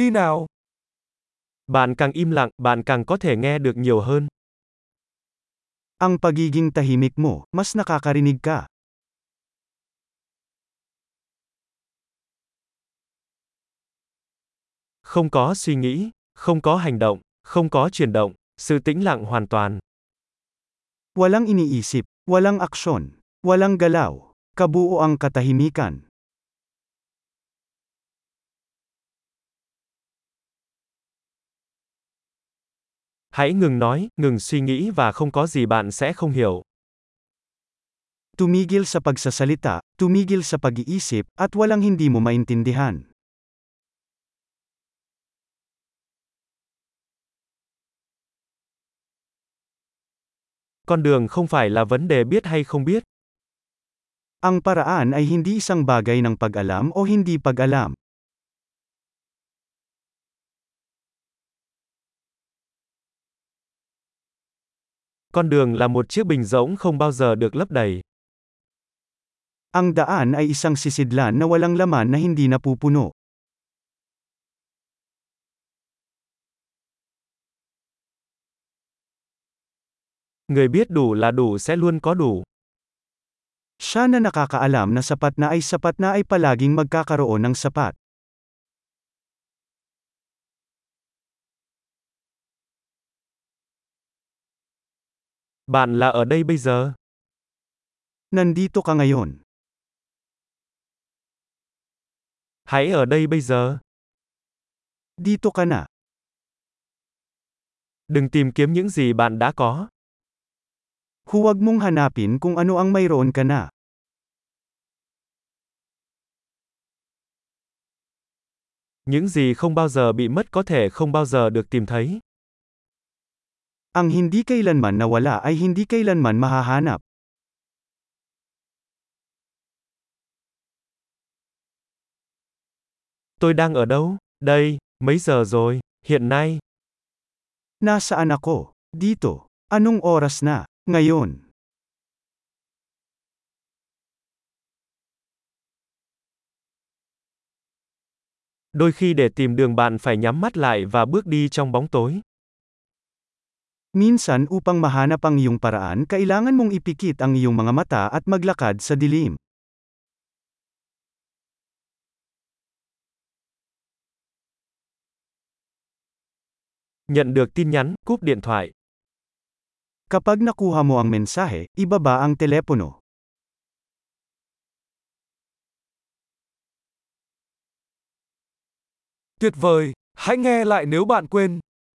đi nào. Bạn càng im lặng, bạn càng có thể nghe được nhiều hơn. Ang pagiging tahimik mo, mas nakakarinig ka. Không có suy nghĩ, không có hành động, không có chuyển động, sự tĩnh lặng hoàn toàn. Walang iniisip, walang aksyon, walang galaw, kabuo ang katahimikan. Hãy ngừng nói, ngừng suy nghĩ và không có gì bạn sẽ không hiểu. Tumigil sa pagsasalita, tumigil sa pag-iisip, at walang hindi mo maintindihan. Con đường không phải là vấn đề biết hay không biết. Ang paraan ay hindi isang bagay ng pag-alam o hindi pag-alam. Con đường là một chiếc bình rỗng không bao giờ được lấp đầy. Ang daan ay isang sisidlan na walang laman na hindi napupuno. Người biết đủ là đủ sẽ luôn có đủ. Siya na nakakaalam na sapat na ay sapat na ay palaging magkakaroon ng sapat. Bạn là ở đây bây giờ. Nandito ka ngayon. Hãy ở đây bây giờ. Dito ka na. Đừng tìm kiếm những gì bạn đã có. Huwag mong hanapin kung ano ang mayroon ka na. Những gì không bao giờ bị mất có thể không bao giờ được tìm thấy. Ang hindi kailanman nawala ay hindi kailanman mahahanap. Tôi đang ở đâu? Đây, mấy giờ rồi? Hiện nay. Nasaan ako? Dito. Anong oras na? Ngayon. Đôi khi để tìm đường bạn phải nhắm mắt lại và bước đi trong bóng tối. Minsan upang mahanap ang iyong paraan, kailangan mong ipikit ang iyong mga mata at maglakad sa dilim. Nhận được tin nhắn, cúp điện thoại. Kapag nakuha mo ang mensahe, ibaba ang telepono. Tuyệt vời, hãy nghe lại nếu bạn quên.